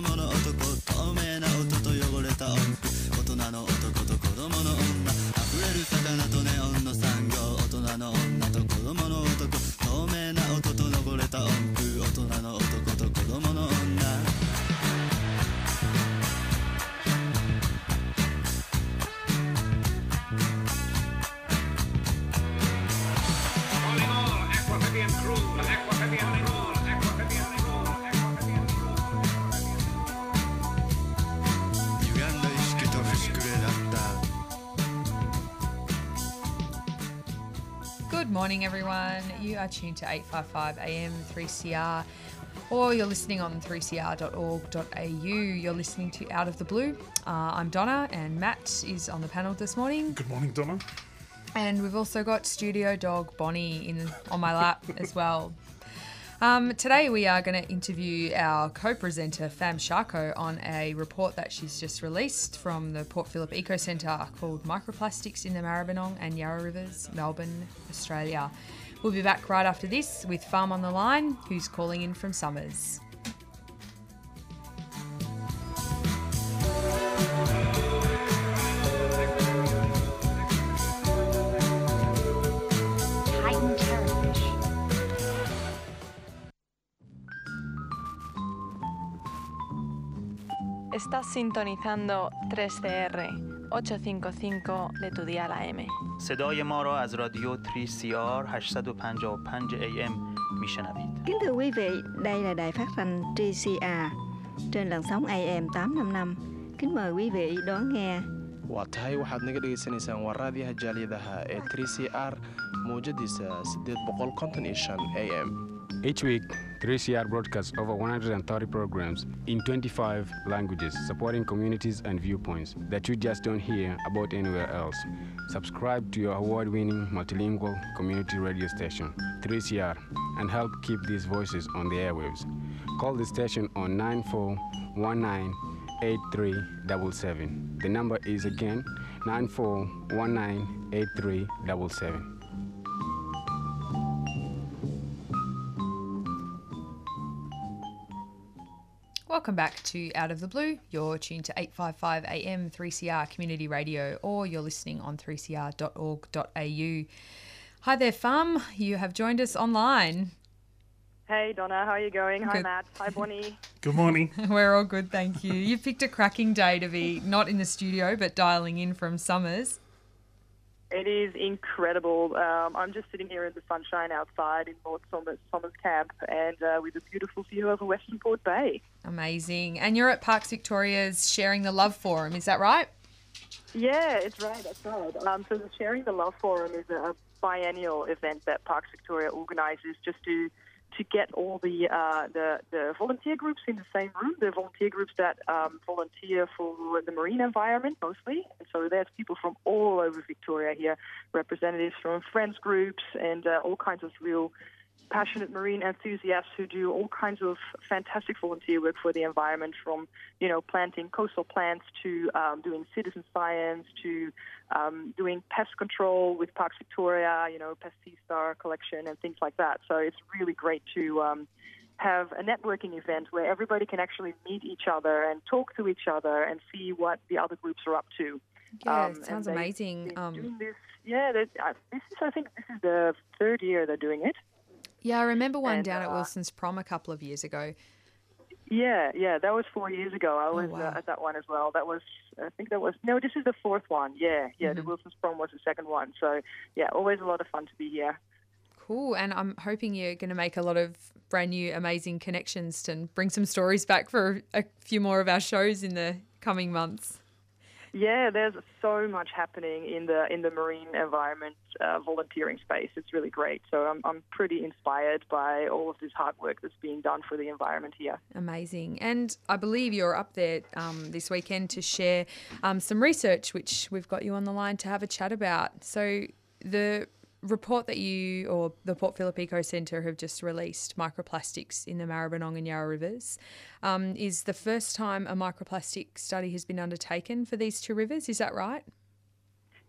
Good morning, everyone. You are tuned to 855 AM 3CR, or you're listening on 3cr.org.au. You're listening to Out of the Blue. Uh, I'm Donna, and Matt is on the panel this morning. Good morning, Donna. And we've also got studio dog Bonnie in on my lap as well. Um, today we are going to interview our co-presenter Fam Charko on a report that she's just released from the Port Phillip Eco Centre called Microplastics in the Maribyrnong and Yarra Rivers, Melbourne, Australia. We'll be back right after this with Fam on the Line, who's calling in from Somers. Estás sintonizando 3CR 855 de tu dial AM. صدای ما را از رادیو 3CR 855 AM میشنوید. Kính thưa quý vị, đây là đài phát thanh TCR trên làn sóng AM 855. Kính mời quý vị đón nghe. waa tahay waxaad naga dhagaysanaysaan waa raadiyaha jaaliyadaha ee 3c r mawjadiisa a m Each week, 3CR broadcasts over 130 programs in 25 languages, supporting communities and viewpoints that you just don't hear about anywhere else. Subscribe to your award winning multilingual community radio station, 3CR, and help keep these voices on the airwaves. Call the station on 9419 8377. The number is again 9419 Welcome back to Out of the Blue. You're tuned to 855 AM 3CR Community Radio, or you're listening on 3cr.org.au. Hi there, Fam. You have joined us online. Hey Donna, how are you going? Hi Matt. Hi Bonnie. Good morning. We're all good, thank you. You've picked a cracking day to be not in the studio, but dialing in from Somers. It is incredible. Um, I'm just sitting here in the sunshine outside in North Somers, Somers Camp and uh, with a beautiful view over Western Port Bay. Amazing. And you're at Parks Victoria's Sharing the Love Forum, is that right? Yeah, it's right. That's right. Um, so the Sharing the Love Forum is a biennial event that Parks Victoria organises just to to get all the, uh, the the volunteer groups in the same room. The volunteer groups that um, volunteer for the marine environment mostly. And so there's people from all over Victoria here, representatives from friends groups and uh, all kinds of real passionate marine enthusiasts who do all kinds of fantastic volunteer work for the environment, from you know planting coastal plants to um, doing citizen science to um, doing pest control with Parks Victoria, you know, pest star collection and things like that. So it's really great to um, have a networking event where everybody can actually meet each other and talk to each other and see what the other groups are up to. Yeah, Um, sounds amazing. been Um, doing this, yeah, they, uh, this is I think this is the third year they're doing it. Yeah, I remember one And, down at uh, Wilson's prom a couple of years ago. Yeah, yeah, that was four years ago. I was Oh, wow. uh, at that one as well. That was, I think that was, no, this is the fourth one. Yeah, yeah, Mm-hmm. the Wilson's prom was the second one. So, yeah, always a lot of fun to be here. Cool. And I'm hoping you're going to make a lot of brand new, amazing connections and bring some stories back for a few more of our shows in the coming months. Yeah, there's so much happening in the in the marine environment uh, volunteering space. It's really great. So I'm I'm pretty inspired by all of this hard work that's being done for the environment here. Amazing. And I believe you're up there um, this weekend to share um, some research, which we've got you on the line to have a chat about. So the report that you or the Port Phillip Eco Centre have just released, microplastics in the Maribyrnong and Yarra rivers, um, is the first time a microplastic study has been undertaken for these two rivers. Is that right?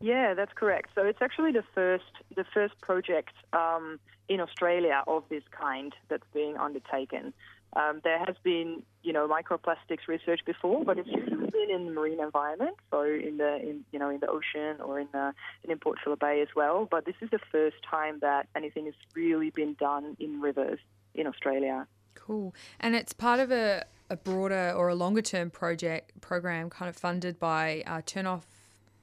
Yeah, that's correct. So it's actually the first the first project um, in Australia of this kind that's being undertaken. Um, there has been, you know, microplastics research before, but it's usually been in the marine environment, so in the, in, you know, in the ocean or in the in Port Phillip Bay as well. But this is the first time that anything has really been done in rivers in Australia. Cool, and it's part of a, a broader or a longer term project program, kind of funded by uh, Turn Off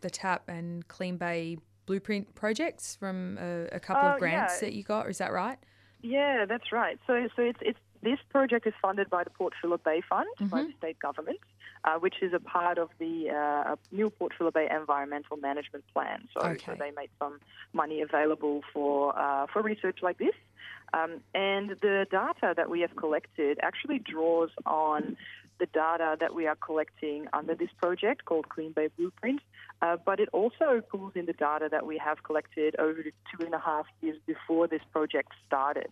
the Tap and Clean Bay Blueprint projects from a, a couple Uh, of grants yeah. that you got. Is that right? Yeah, that's right. So, so it's, it's this project is funded by the Port Phillip Bay Fund by the state government, uh, which is a part of the uh, new Port Phillip Bay Environmental Management Plan. So, so they made some money available for uh, for research like this. Um, and the data that we have collected actually draws on the data that we are collecting under this project called Clean Bay Blueprint, uh, but it also pulls in the data that we have collected over the two and a half years before this project started,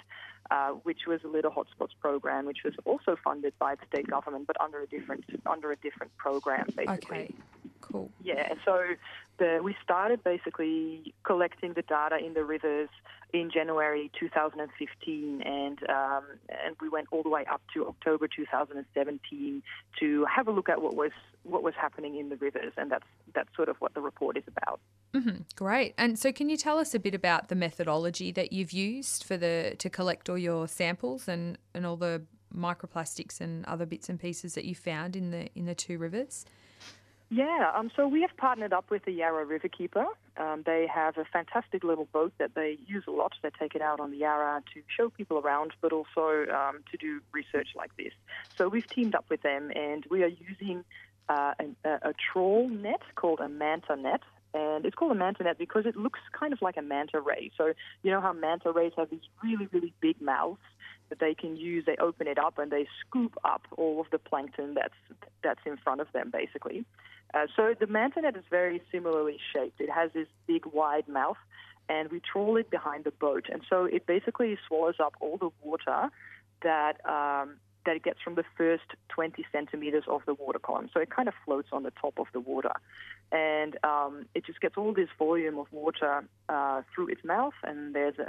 uh, which was a Little Hotspots program, which was also funded by the state government, but under a different under a different program, basically. Okay, cool. Yeah, so the, we started basically collecting the data in the rivers in January 2015, and um, and we went all the way up to October 2017 to have a look at what was what was happening in the rivers, and that's that's sort of what the report is about. hmm Great. And so, can you tell us a bit about the methodology that you've used for the to collect all your samples and, and all the microplastics and other bits and pieces that you found in the in the two rivers? Yeah, um, so we have partnered up with the Yarra Riverkeeper. Um, they have a fantastic little boat that they use a lot. They take it out on the Yarra to show people around, but also um, to do research like this. So we've teamed up with them, and we are using uh, a, a trawl net called a manta net. And it's called a manta net because it looks kind of like a manta ray. So you know how manta rays have these really, really big mouths that they can use. They open it up and they scoop up all of the plankton that's that's in front of them, basically. Uh, so the manta net is very similarly shaped. It has this big, wide mouth, and we trawl it behind the boat, and so it basically swallows up all the water that um, that it gets from the first 20 centimeters of the water column. So it kind of floats on the top of the water, and um, it just gets all this volume of water uh, through its mouth. And there's a,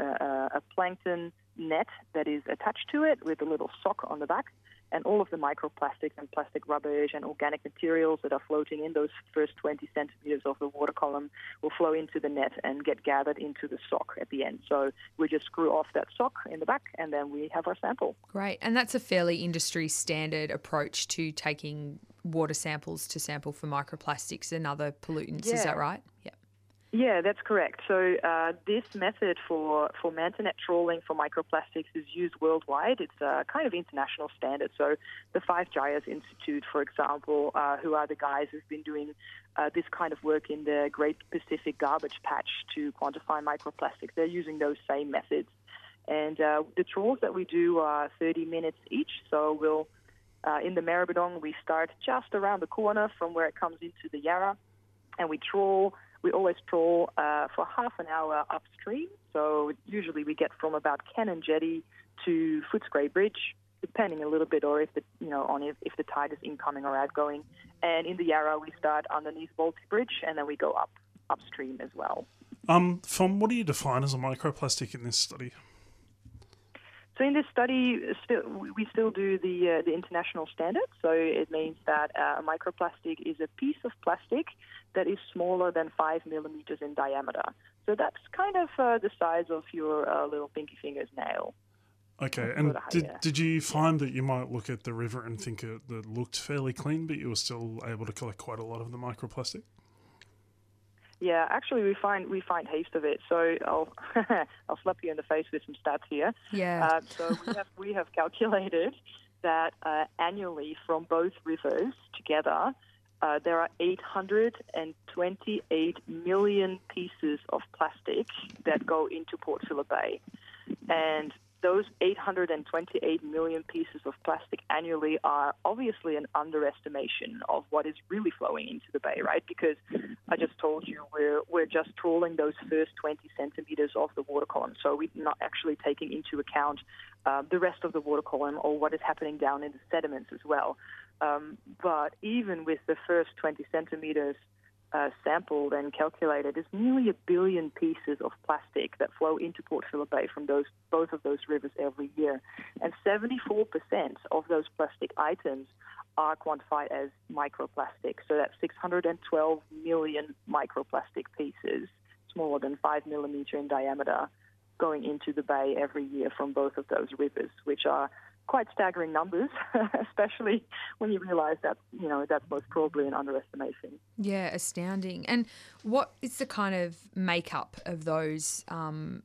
a, a plankton net that is attached to it with a little sock on the back. And all of the microplastics and plastic rubbish and organic materials that are floating in those first 20 centimeters of the water column will flow into the net and get gathered into the sock at the end. So we just screw off that sock in the back and then we have our sample. Great. And that's a fairly industry standard approach to taking water samples to sample for microplastics and other pollutants. Is that right? Yeah. Yeah, that's correct. So uh, this method for, for mantanet trawling for microplastics is used worldwide. It's a kind of international standard. So the Five Gyres Institute, for example, uh, who are the guys who've been doing uh, this kind of work in the Great Pacific Garbage Patch to quantify microplastics, they're using those same methods. And uh, the trawls that we do are 30 minutes each. So we'll uh, in the Maribyrnong, we start just around the corner from where it comes into the Yarra, and we trawl. We always trawl uh, for half an hour upstream. So usually we get from about Cannon Jetty to Footscray Bridge, depending a little bit, or if the you know on if, if the tide is incoming or outgoing. And in the Yarra, we start underneath Bolte Bridge, and then we go up upstream as well. Um, From what do you define as a microplastic in this study? So in this study, still, we still do the uh, the international standard. So it means that uh, a microplastic is a piece of plastic that is smaller than five millimeters in diameter. So that's kind of uh, the size of your uh, little pinky finger's nail. Okay, That's and did, did you find that you might look at the river and think it that looked fairly clean, but you were still able to collect quite a lot of the microplastic? Yeah, actually, we find we find heaps of it. So I'll I'll slap you in the face with some stats here. Yeah. Uh, so we have we have calculated that uh, annually from both rivers together, uh, there are 828 million pieces of plastic that go into Port Phillip Bay, and those 828 million pieces of plastic annually are obviously an underestimation of what is really flowing into the bay, right? Because I just told you we're we're just trawling those first 20 centimeters of the water column, so we're not actually taking into account uh, the rest of the water column or what is happening down in the sediments as well. Um, but even with the first 20 centimeters uh, sampled and calculated, there's nearly a billion pieces of plastic that flow into Port Phillip Bay from those both of those rivers every year, and 74% of those plastic items are quantified as microplastic. So that's 612 million microplastic pieces, smaller than five millimeter in diameter, going into the bay every year from both of those rivers, which are quite staggering numbers, especially when you realise that you know that's most probably an underestimation. Yeah, astounding. And what is the kind of makeup of those um,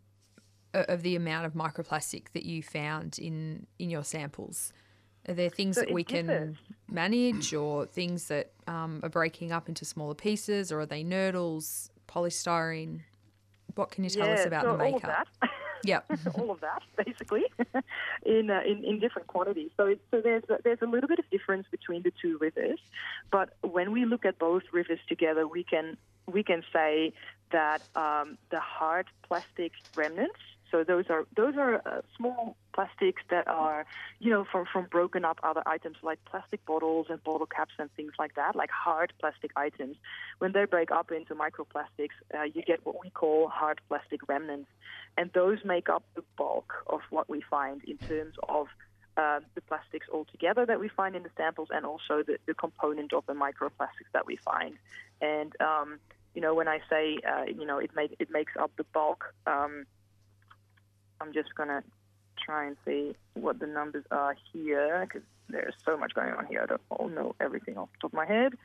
of the amount of microplastic that you found in in your samples? Are there things So that we can differs. manage, or things that um, are breaking up into smaller pieces, or are they nurdles, polystyrene? What can you tell us about so the makeup? Yep. all of that basically in, uh, in in different quantities. So it, so there's a, there's a little bit of difference between the two rivers, but when we look at both rivers together, we can we can say that um, the hard plastic remnants. So those are those are uh, small plastics that are, you know, from from broken up other items like plastic bottles and bottle caps and things like that, like hard plastic items. When they break up into microplastics, uh, you get what we call hard plastic remnants, and those make up the bulk of what we find in terms of uh, the plastics altogether that we find in the samples, and also the, the component of the microplastics that we find. And um, you know, when I say uh, you know it make, it makes up the bulk. Um, I'm just gonna try and see what the numbers are here because there's so much going on here. I don't all know everything off the top of my head.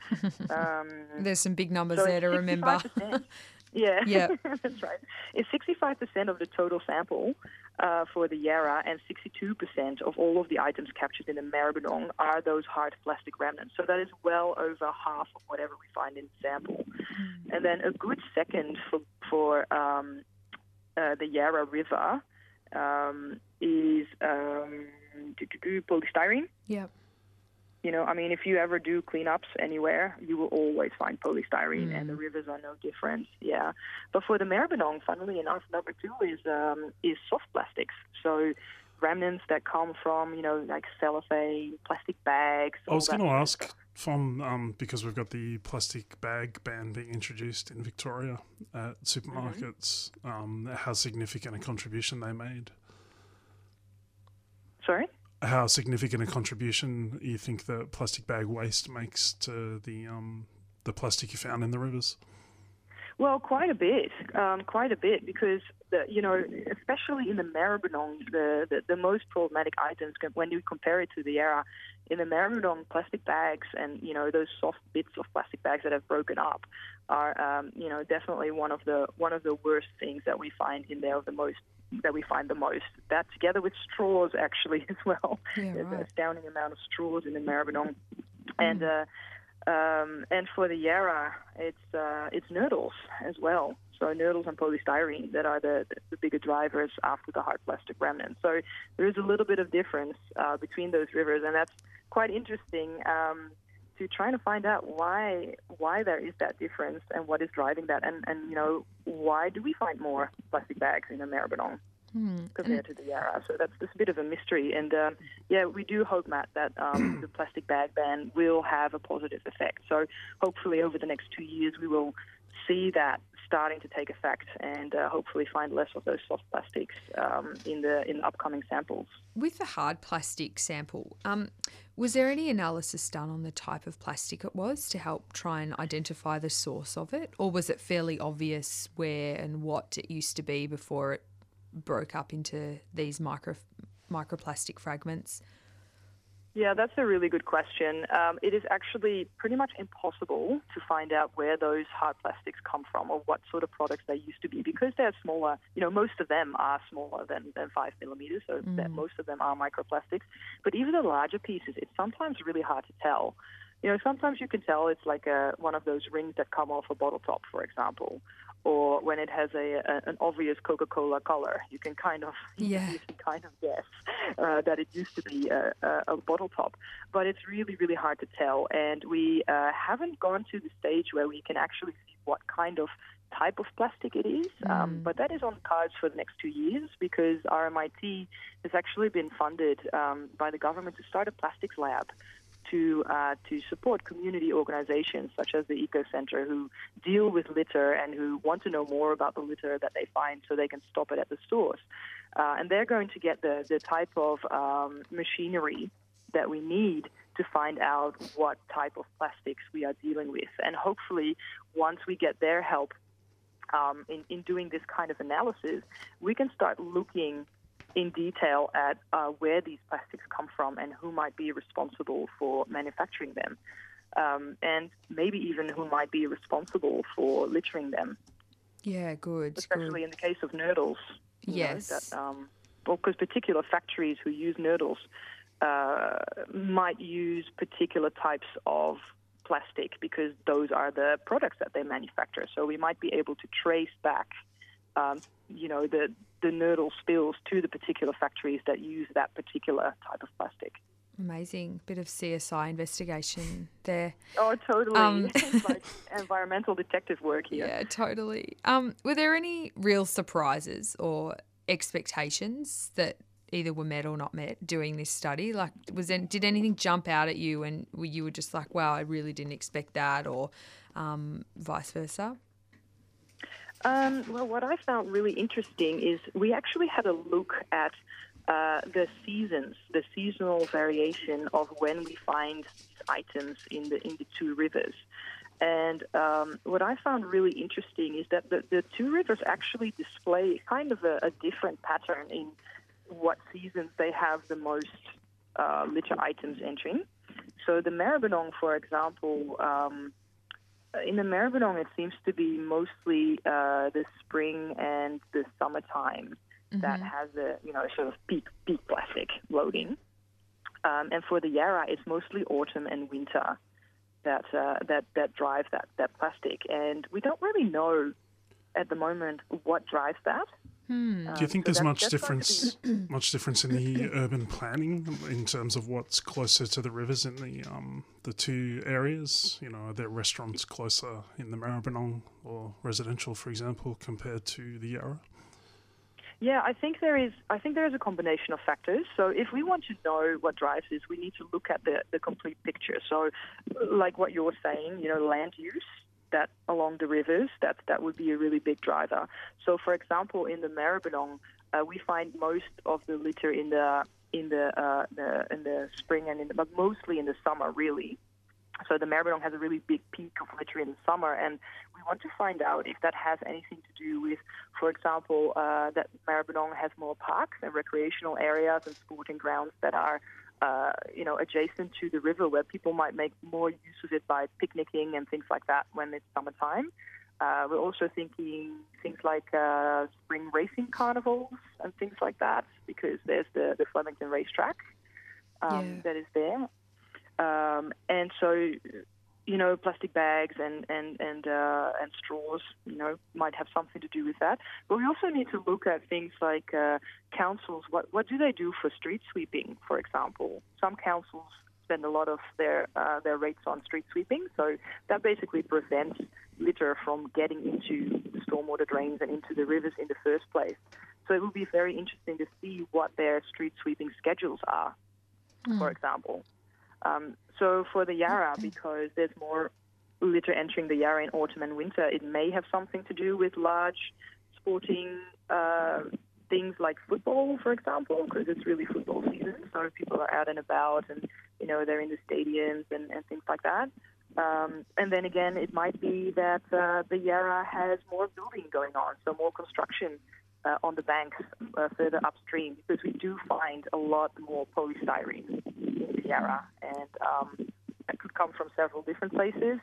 Um, There's some big numbers so there to remember. 65%. yeah, that's right. It's 65% of the total sample uh, for the Yarra, and 62% of all of the items captured in the Maribyrnong are those hard plastic remnants. So that is well over half of whatever we find in the sample. And then a good second for for um, uh, the Yarra River um, is um, polystyrene. Yep. You know, I mean, if you ever do cleanups anywhere, you will always find polystyrene, and the rivers are no different. Yeah, but for the Maribyrnong, funnily enough, number two is um, is soft plastics. So remnants that come from you know like cellophane, plastic bags. I was going to ask from um, because we've got the plastic bag ban being introduced in Victoria at supermarkets. Um, how significant a contribution they made? Sorry. How significant a contribution you think the plastic bag waste makes to the um, the plastic you found in the rivers? Well, quite a bit, um, quite a bit, because the, you know, especially in the Maribyrnong, the, the the most problematic items when you compare it to the Yarra in the Maribyrnong, plastic bags and you know those soft bits of plastic bags that have broken up are um, you know definitely one of the one of the worst things that we find in there, the most that we find the most. That together with straws actually as well. Yeah, There's an astounding amount of straws in the Maribyrnong, and. Uh, um, and for the Yarra, it's uh, it's nurdles as well. So nurdles and polystyrene that are the, the bigger drivers after the hard plastic remnants. So there is a little bit of difference uh, between those rivers, and that's quite interesting um, to trying to find out why why there is that difference and what is driving that, and and you know why do we find more plastic bags in the Maribyrnong Hmm. compared to the Yarra. So that's just a bit of a mystery. And um, yeah, we do hope, Matt, that um, the plastic bag ban will have a positive effect. So hopefully over the next two years we will see that starting to take effect and uh, hopefully find less of those soft plastics um, in the in upcoming samples. With the hard plastic sample, um, was there any analysis done on the type of plastic it was to help try and identify the source of it? Or was it fairly obvious where and what it used to be before it broke up into these micro microplastic fragments? Yeah, that's a really good question. Um, it is actually pretty much impossible to find out where those hard plastics come from or what sort of products they used to be because they're smaller. You know, most of them are smaller than, than five millimeters, so that most of them are microplastics. But even the larger pieces, it's sometimes really hard to tell. You know, sometimes you can tell it's like a, one of those rings that come off a bottle top, for example, or when it has a, a an obvious Coca-Cola color, you can kind of Yeah. you can kind of guess uh, that it used to be a, a, a bottle top. But it's really, really hard to tell, and we uh, haven't gone to the stage where we can actually see what kind of type of plastic it is. Um, but that is on the cards for the next two years because RMIT has actually been funded um, by the government to start a plastics lab to uh, to support community organizations such as the Eco Center who deal with litter and who want to know more about the litter that they find so they can stop it at the source. Uh, and they're going to get the, the type of um, machinery that we need to find out what type of plastics we are dealing with. And hopefully, once we get their help um, in, in doing this kind of analysis, we can start looking in detail at uh, where these plastics come from and who might be responsible for manufacturing them, um, and maybe even who might be responsible for littering them, Yeah, good. especially good. in the case of nurdles. know, Yes. that, um, because particular factories who use nurdles uh, might use particular types of plastic because those are the products that they manufacture. So we might be able to trace back, um, you know, the the nurdle spills to the particular factories that use that particular type of plastic. Amazing. Bit of CSI investigation there. Oh, totally. Um, like environmental detective work here. Yeah, totally. Um, were there any real surprises or expectations that either were met or not met doing this study? Like, was there, did anything jump out at you and you were just like, wow, I really didn't expect that, or um, vice versa? Um, well, what I found really interesting is we actually had a look at uh, the seasons, the seasonal variation of when we find these items in the in the two rivers. And um, what I found really interesting is that the, the two rivers actually display kind of a, a different pattern in what seasons they have the most uh, litter items entering. So the Maribyrnong, for example, um, in the Maribyrnong, it seems to be mostly uh, the spring and the summertime that has a you know sort of peak peak plastic loading. Um, and for the Yarra, it's mostly autumn and winter that uh, that that drive that that plastic. And we don't really know at the moment what drives that. Hmm. Do you think so there's that- much that's going difference much difference in the urban planning in terms of what's closer to the rivers in the um, the two areas? You know, are there restaurants closer in the Maribyrnong or residential, for example, compared to the Yarra? Yeah, I think there is. I think there is a combination of factors. So if we want to know what drives this, we need to look at the, the complete picture. So, like what you're saying, you know, land use that along the rivers, that that would be a really big driver. So, for example, in the Maribyrnong, uh, we find most of the litter in the in the, uh, the in the spring and in the, but mostly in the summer, really. So the Maribyrnong has a really big peak of litter in the summer, and we want to find out if that has anything to do with, for example, uh, that Maribyrnong has more parks and recreational areas and sporting grounds that are, uh, you know, adjacent to the river, where people might make more use of it by picnicking and things like that when it's summertime. Uh, we're also thinking things like uh, spring racing carnivals and things like that, because there's the, the Flemington racetrack um, Yeah. that is there. Um, and so, you know, plastic bags and and and uh, and straws, you know, might have something to do with that. But we also need to look at things like uh, councils. What what do they do for street sweeping, for example? Some councils spend a lot of their uh, their rates on street sweeping, so that basically prevents litter from getting into the stormwater drains and into the rivers in the first place. So it will be very interesting to see what their street sweeping schedules are, for example. Um, so for the Yarra, because there's more litter entering the Yarra in autumn and winter, it may have something to do with large sporting uh, things like football, for example, because it's really football season. So people are out and about, and you know they're in the stadiums and, and things like that. Um, and then again, it might be that uh, the Yarra has more building going on, so more construction uh, on the banks uh, further upstream, because we do find a lot more polystyrene Yarra, and um, it could come from several different places.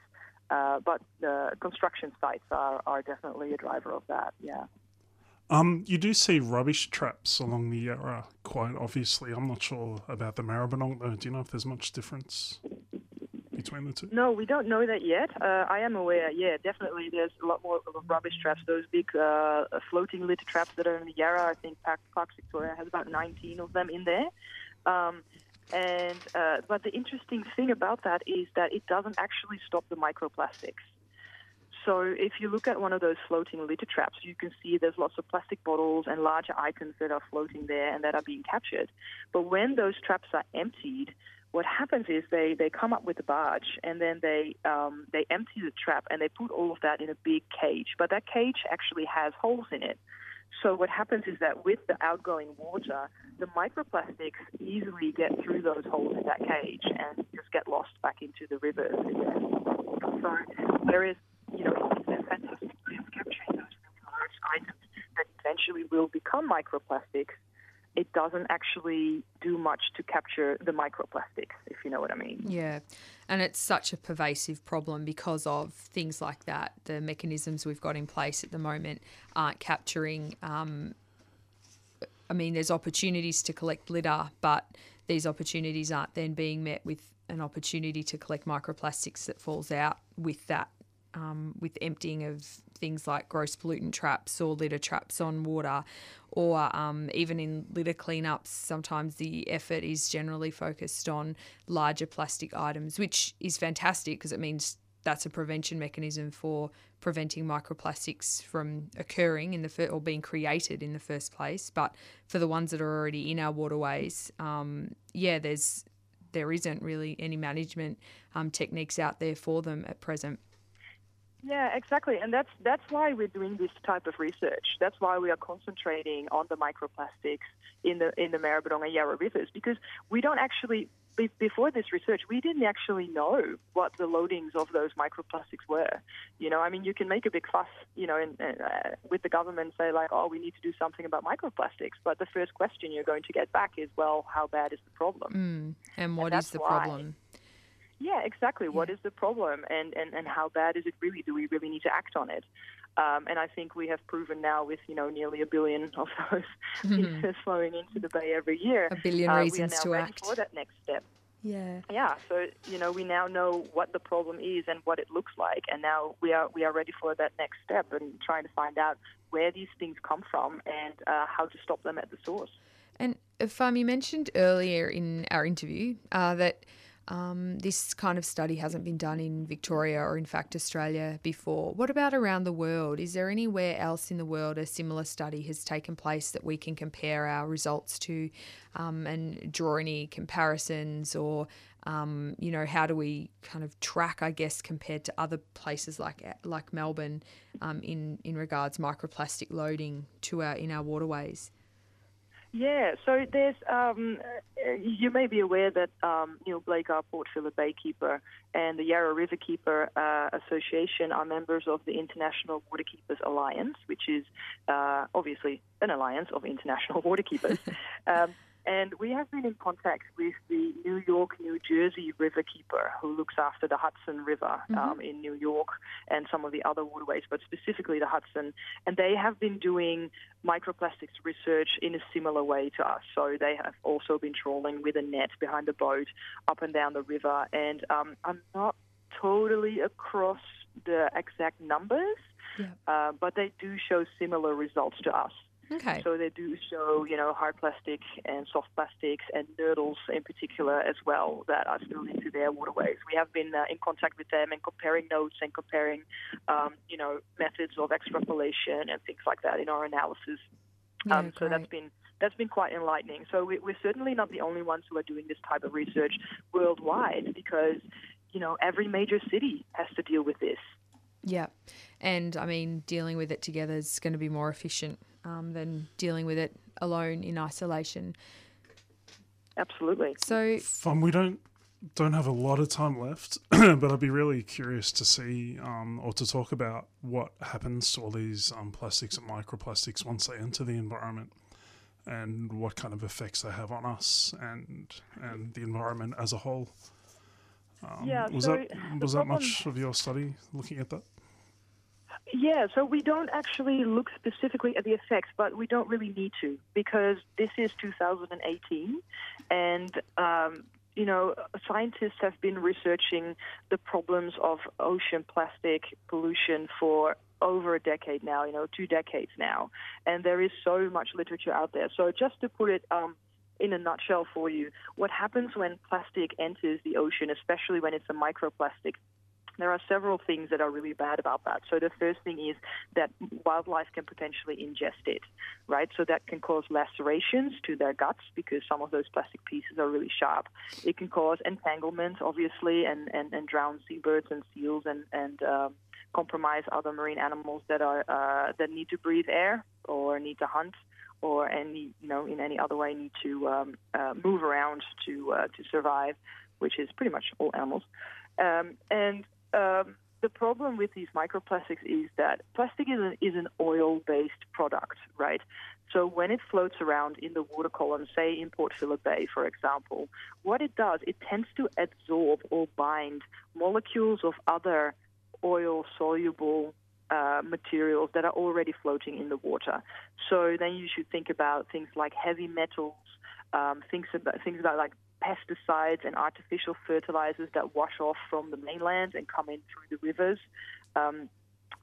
Uh, but the construction sites are, are definitely a driver of that. Yeah. Um, you do see rubbish traps along the Yarra quite obviously. I'm not sure about the Maribyrnong though. Do you know if there's much difference between the two? No, we don't know that yet. Uh, I am aware, yeah, definitely there's a lot more of rubbish traps. Those big uh, floating litter traps that are in the Yarra, I think Park, Park Victoria has about 19 of them in there. Um, and uh, but the interesting thing about that is that it doesn't actually stop the microplastics. So if you look at one of those floating litter traps, you can see there's lots of plastic bottles and larger items that are floating there and that are being captured. But when those traps are emptied, what happens is they, they come up with a barge and then they um, they empty the trap and they put all of that in a big cage. But that cage actually has holes in it. So what happens is that with the outgoing water, the microplastics easily get through those holes in that cage and just get lost back into the rivers. So there is, you know, it's a fantastic way of capturing those really large items that eventually will become microplastics. It doesn't actually do much to capture the microplastics, if you know what I mean. Yeah. And it's such a pervasive problem because of things like that. The mechanisms we've got in place at the moment aren't capturing. Um, I mean, there's opportunities to collect litter, but these opportunities aren't then being met with an opportunity to collect microplastics that falls out with that, um, with emptying of things like gross pollutant traps or litter traps on water, or um, even in litter cleanups, sometimes the effort is generally focused on larger plastic items, which is fantastic because it means that's a prevention mechanism for preventing microplastics from occurring in the fir- or being created in the first place. But for the ones that are already in our waterways, um, yeah, there's there isn't really any management um, techniques out there for them at present. Yeah, exactly, and that's that's why we're doing this type of research. That's why we are concentrating on the microplastics in the in the Maribyrnong and Yarra rivers because we don't actually before this research we didn't actually know what the loadings of those microplastics were. You know, I mean, you can make a big fuss, you know, in, uh, with the government say like, oh, we need to do something about microplastics, but the first question you're going to get back is, well, how bad is the problem? Mm. And what And is the problem? Yeah, exactly. What is the problem, and, and, and how bad is it really? Do we really need to act on it? Um, and I think we have proven now, with you know nearly a billion of those pieces flowing into the bay every year, A billion uh, reasons we are now to ready act. for that next step. Yeah. Yeah, so you know we now know what the problem is and what it looks like, and now we are we are ready for that next step and trying to find out where these things come from and uh, how to stop them at the source. And Fam, you mentioned earlier in our interview uh, that um, this kind of study hasn't been done in Victoria or, in fact, Australia before. What about around the world? Is there anywhere else in the world a similar study has taken place that we can compare our results to um, and draw any comparisons or? Um, you know, how do we kind of track, I guess, compared to other places like like Melbourne, um, in in regards microplastic loading to our in our waterways? Yeah, so there's, um, uh, you may be aware that um, Neil Blake, our Port Phillip Baykeeper, and the Yarra Riverkeeper uh, Association are members of the International Waterkeepers Alliance, which is uh, obviously an alliance of international waterkeepers. um, and we have been in contact with the New York, New Jersey Riverkeeper, who looks after the Hudson River um, in New York and some of the other waterways, but specifically the Hudson. And they have been doing microplastics research in a similar way to us. So they have also been trawling with a net behind the boat up and down the river. And um, I'm not totally across the exact numbers, uh, but they do show similar results to us. Okay. So they do show, you know, hard plastic and soft plastics and nurdles in particular as well that are still into their waterways. We have been uh, in contact with them and comparing notes and comparing, um, you know, methods of extrapolation and things like that in our analysis. Yeah, um, so that's been that's been quite enlightening. So we, we're certainly not the only ones who are doing this type of research worldwide because, you know, every major city has to deal with this. Yeah. And I mean, dealing with it together is going to be more efficient um, than dealing with it alone in isolation. Absolutely. So, Fam. We don't don't have a lot of time left, but I'd be really curious to see um, or to talk about what happens to all these um, plastics and microplastics once they enter the environment. and what kind of effects they have on us and and the environment as a whole. Um, Yeah, was so that the was that problem- much of your study looking at that? Yeah, so we don't actually look specifically at the effects, but we don't really need to because this is 2018, and um, you know scientists have been researching the problems of ocean plastic pollution for over a decade now, you know, two decades now, and there is so much literature out there. So just to put it um, in a nutshell for you, what happens when plastic enters the ocean, especially when it's a microplastic, there are several things that are really bad about that. So the first thing is that wildlife can potentially ingest it, right? So that can cause lacerations to their guts because some of those plastic pieces are really sharp. It can cause entanglement, obviously, and, and, and drown seabirds and seals and, and um, compromise other marine animals that are uh, that need to breathe air or need to hunt or any you know in any other way need to um, uh, move around to uh, to survive, which is pretty much all animals. Um, and um, the problem with these microplastics is that plastic is an, is an oil-based product, right? So when it floats around in the water column, say in Port Phillip Bay, for example, what it does, it tends to absorb or bind molecules of other oil-soluble uh, materials that are already floating in the water. So then you should think about things like heavy metals, um, things about things about like pesticides and artificial fertilizers that wash off from the mainland and come in through the rivers. Um,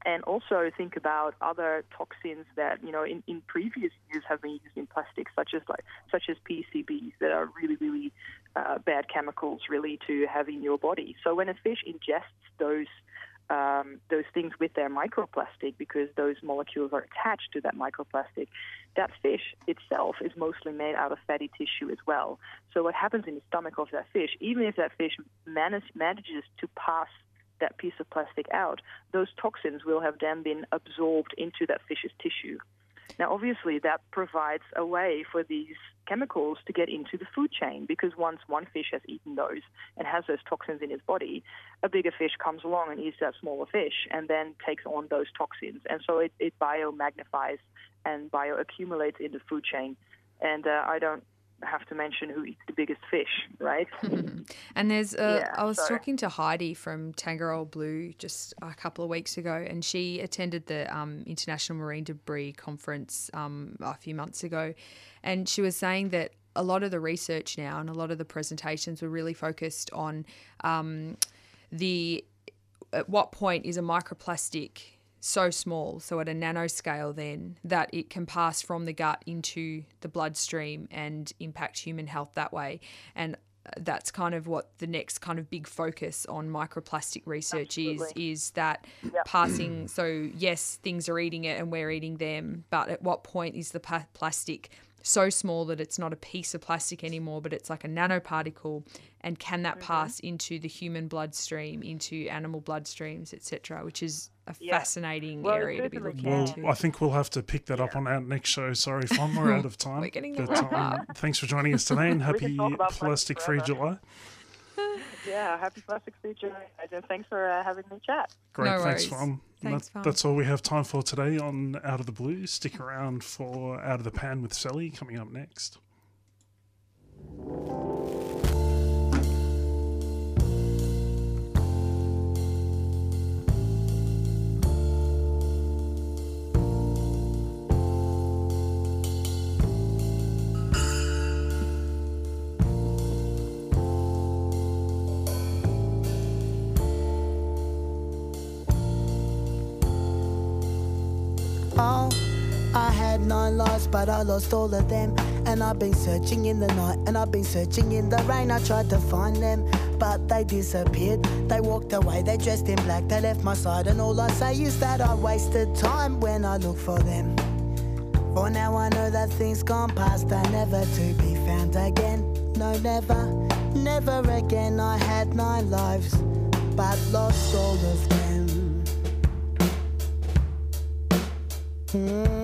and also think about other toxins that you know in, in previous years have been used in plastics, such as like such as PCBs that are really really uh, bad chemicals really to have in your body. So when a fish ingests those um, those things with their microplastic because those molecules are attached to that microplastic. That fish itself is mostly made out of fatty tissue as well. So what happens in the stomach of that fish, even if that fish manage, manages to pass that piece of plastic out, those toxins will have then been absorbed into that fish's tissue. Now, obviously, that provides a way for these chemicals to get into the food chain because once one fish has eaten those and has those toxins in his body, a bigger fish comes along and eats that smaller fish and then takes on those toxins. And so it, it biomagnifies and bioaccumulates in the food chain. And uh, I don't have to mention who eats the biggest fish, right? And there's, uh, Yeah, I was so- talking to Heidi from Tangaroa Blue just a couple of weeks ago, and she attended the um, International Marine Debris Conference um, a few months ago. And she was saying that a lot of the research now and a lot of the presentations were really focused on um, the at what point is a microplastic so small, so at a nanoscale, then that it can pass from the gut into the bloodstream and impact human health that way. And uh, that's kind of what the next kind of big focus on microplastic research is is that passing so yes things are eating it and we're eating them but at what point is the plastic so small that it's not a piece of plastic anymore but it's like a nanoparticle and can that pass into the human bloodstream into animal bloodstreams etc which is a Yeah. fascinating Well, area to be looking Well, into I think we'll have to pick that up on our next show. Sorry, Fam, we're out of time. We're getting the but, um, thanks for joining us today and happy can talk about Plastic plastic Free. July. yeah, happy plastic free July. And thanks for uh, having me chat. Great, No thanks, worries. Thanks, That- Fam. That's all we have time for today on Out of the Blue. Stick around for Out of the Pan with Sally coming up next. I had nine lives, but I lost all of them. And I've been searching in the night, and I've been searching in the rain. I tried to find them, but they disappeared. They walked away, they dressed in black, they left my side. And all I say is that I wasted time when I look for them. For now, I know that things gone past are never to be found again. No, never, never again. I had nine lives, but lost all of them. Hmm.